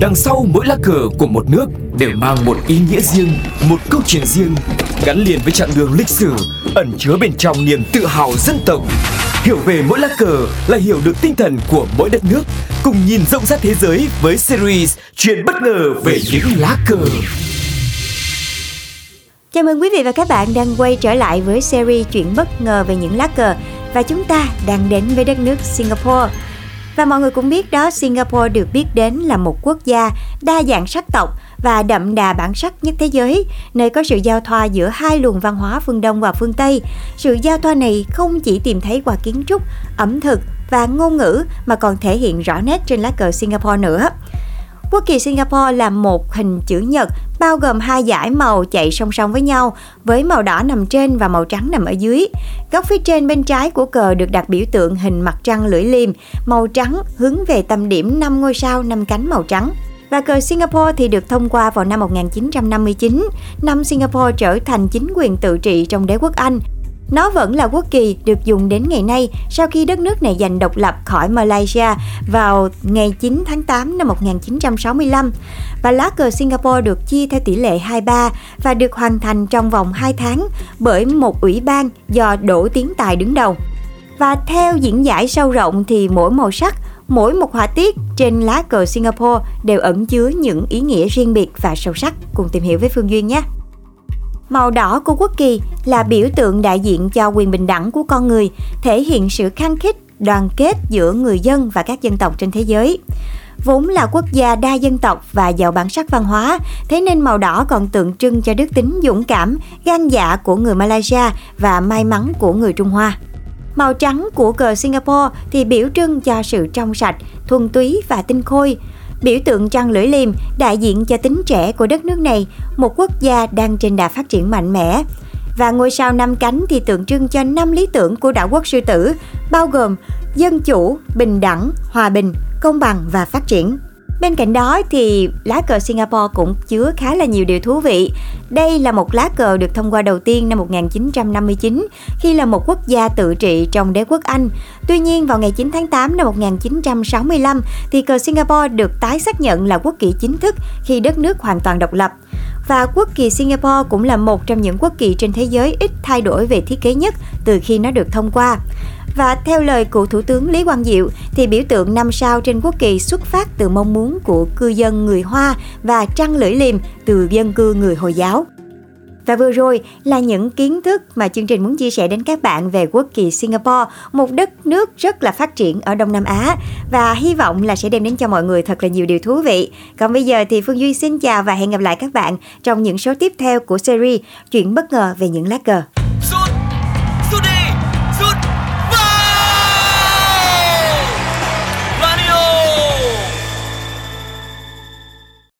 Đằng sau mỗi lá cờ của một nước đều mang một ý nghĩa riêng, một câu chuyện riêng, gắn liền với chặng đường lịch sử, ẩn chứa bên trong niềm tự hào dân tộc. Hiểu về mỗi lá cờ là hiểu được tinh thần của mỗi đất nước, cùng nhìn rộng rãi thế giới với series Chuyện bất ngờ về những lá cờ. Chào mừng quý vị và các bạn đang quay trở lại với series Chuyện bất ngờ về những lá cờ và chúng ta đang đến với đất nước Singapore. Và mọi người cũng biết đó, Singapore được biết đến là một quốc gia đa dạng sắc tộc và đậm đà bản sắc nhất thế giới, nơi có sự giao thoa giữa hai luồng văn hóa phương Đông và phương Tây. Sự giao thoa này không chỉ tìm thấy qua kiến trúc, ẩm thực và ngôn ngữ mà còn thể hiện rõ nét trên lá cờ Singapore nữa. Quốc kỳ Singapore là một hình chữ nhật bao gồm hai dải màu chạy song song với nhau với màu đỏ nằm trên và màu trắng nằm ở dưới. Góc phía trên bên trái của cờ được đặt biểu tượng hình mặt trăng lưỡi liềm, màu trắng hướng về tâm điểm 5 ngôi sao năm cánh màu trắng. Và cờ Singapore thì được thông qua vào năm 1959, năm Singapore trở thành chính quyền tự trị trong đế quốc Anh. Nó vẫn là quốc kỳ được dùng đến ngày nay sau khi đất nước này giành độc lập khỏi Malaysia vào ngày 9 tháng 8 năm 1965 và lá cờ Singapore được chia theo tỷ lệ 23 và được hoàn thành trong vòng 2 tháng bởi một ủy ban do Đỗ Tiến Tài đứng đầu. Và theo diễn giải sâu rộng thì mỗi màu sắc, mỗi một họa tiết trên lá cờ Singapore đều ẩn chứa những ý nghĩa riêng biệt và sâu sắc. Cùng tìm hiểu với Phương Duyên nhé! Màu đỏ của quốc kỳ là biểu tượng đại diện cho quyền bình đẳng của con người, thể hiện sự khăng khít, đoàn kết giữa người dân và các dân tộc trên thế giới. Vốn là quốc gia đa dân tộc và giàu bản sắc văn hóa, thế nên màu đỏ còn tượng trưng cho đức tính dũng cảm, gan dạ của người Malaysia và may mắn của người Trung Hoa. Màu trắng của cờ Singapore thì biểu trưng cho sự trong sạch, thuần túy và tinh khôi. Biểu tượng trăng lưỡi liềm đại diện cho tính trẻ của đất nước này, một quốc gia đang trên đà phát triển mạnh mẽ. Và ngôi sao năm cánh thì tượng trưng cho năm lý tưởng của đảo quốc sư tử, bao gồm dân chủ, bình đẳng, hòa bình, công bằng và phát triển. Bên cạnh đó thì lá cờ Singapore cũng chứa khá là nhiều điều thú vị. Đây là một lá cờ được thông qua đầu tiên năm 1959 khi là một quốc gia tự trị trong đế quốc Anh. Tuy nhiên, vào ngày 9 tháng 8 năm 1965 thì cờ Singapore được tái xác nhận là quốc kỳ chính thức khi đất nước hoàn toàn độc lập. Và quốc kỳ Singapore cũng là một trong những quốc kỳ trên thế giới ít thay đổi về thiết kế nhất từ khi nó được thông qua. Và theo lời cựu Thủ tướng Lý Quang Diệu thì biểu tượng năm sao trên quốc kỳ xuất phát từ mong muốn của cư dân người Hoa và trăng lưỡi liềm từ dân cư người Hồi giáo. Và vừa rồi là những kiến thức mà chương trình muốn chia sẻ đến các bạn về quốc kỳ Singapore, một đất nước rất là phát triển ở Đông Nam Á và hy vọng là sẽ đem đến cho mọi người thật là nhiều điều thú vị. Còn bây giờ thì Phương Duy xin chào và hẹn gặp lại các bạn trong những số tiếp theo của series Chuyện bất ngờ về những lá cờ.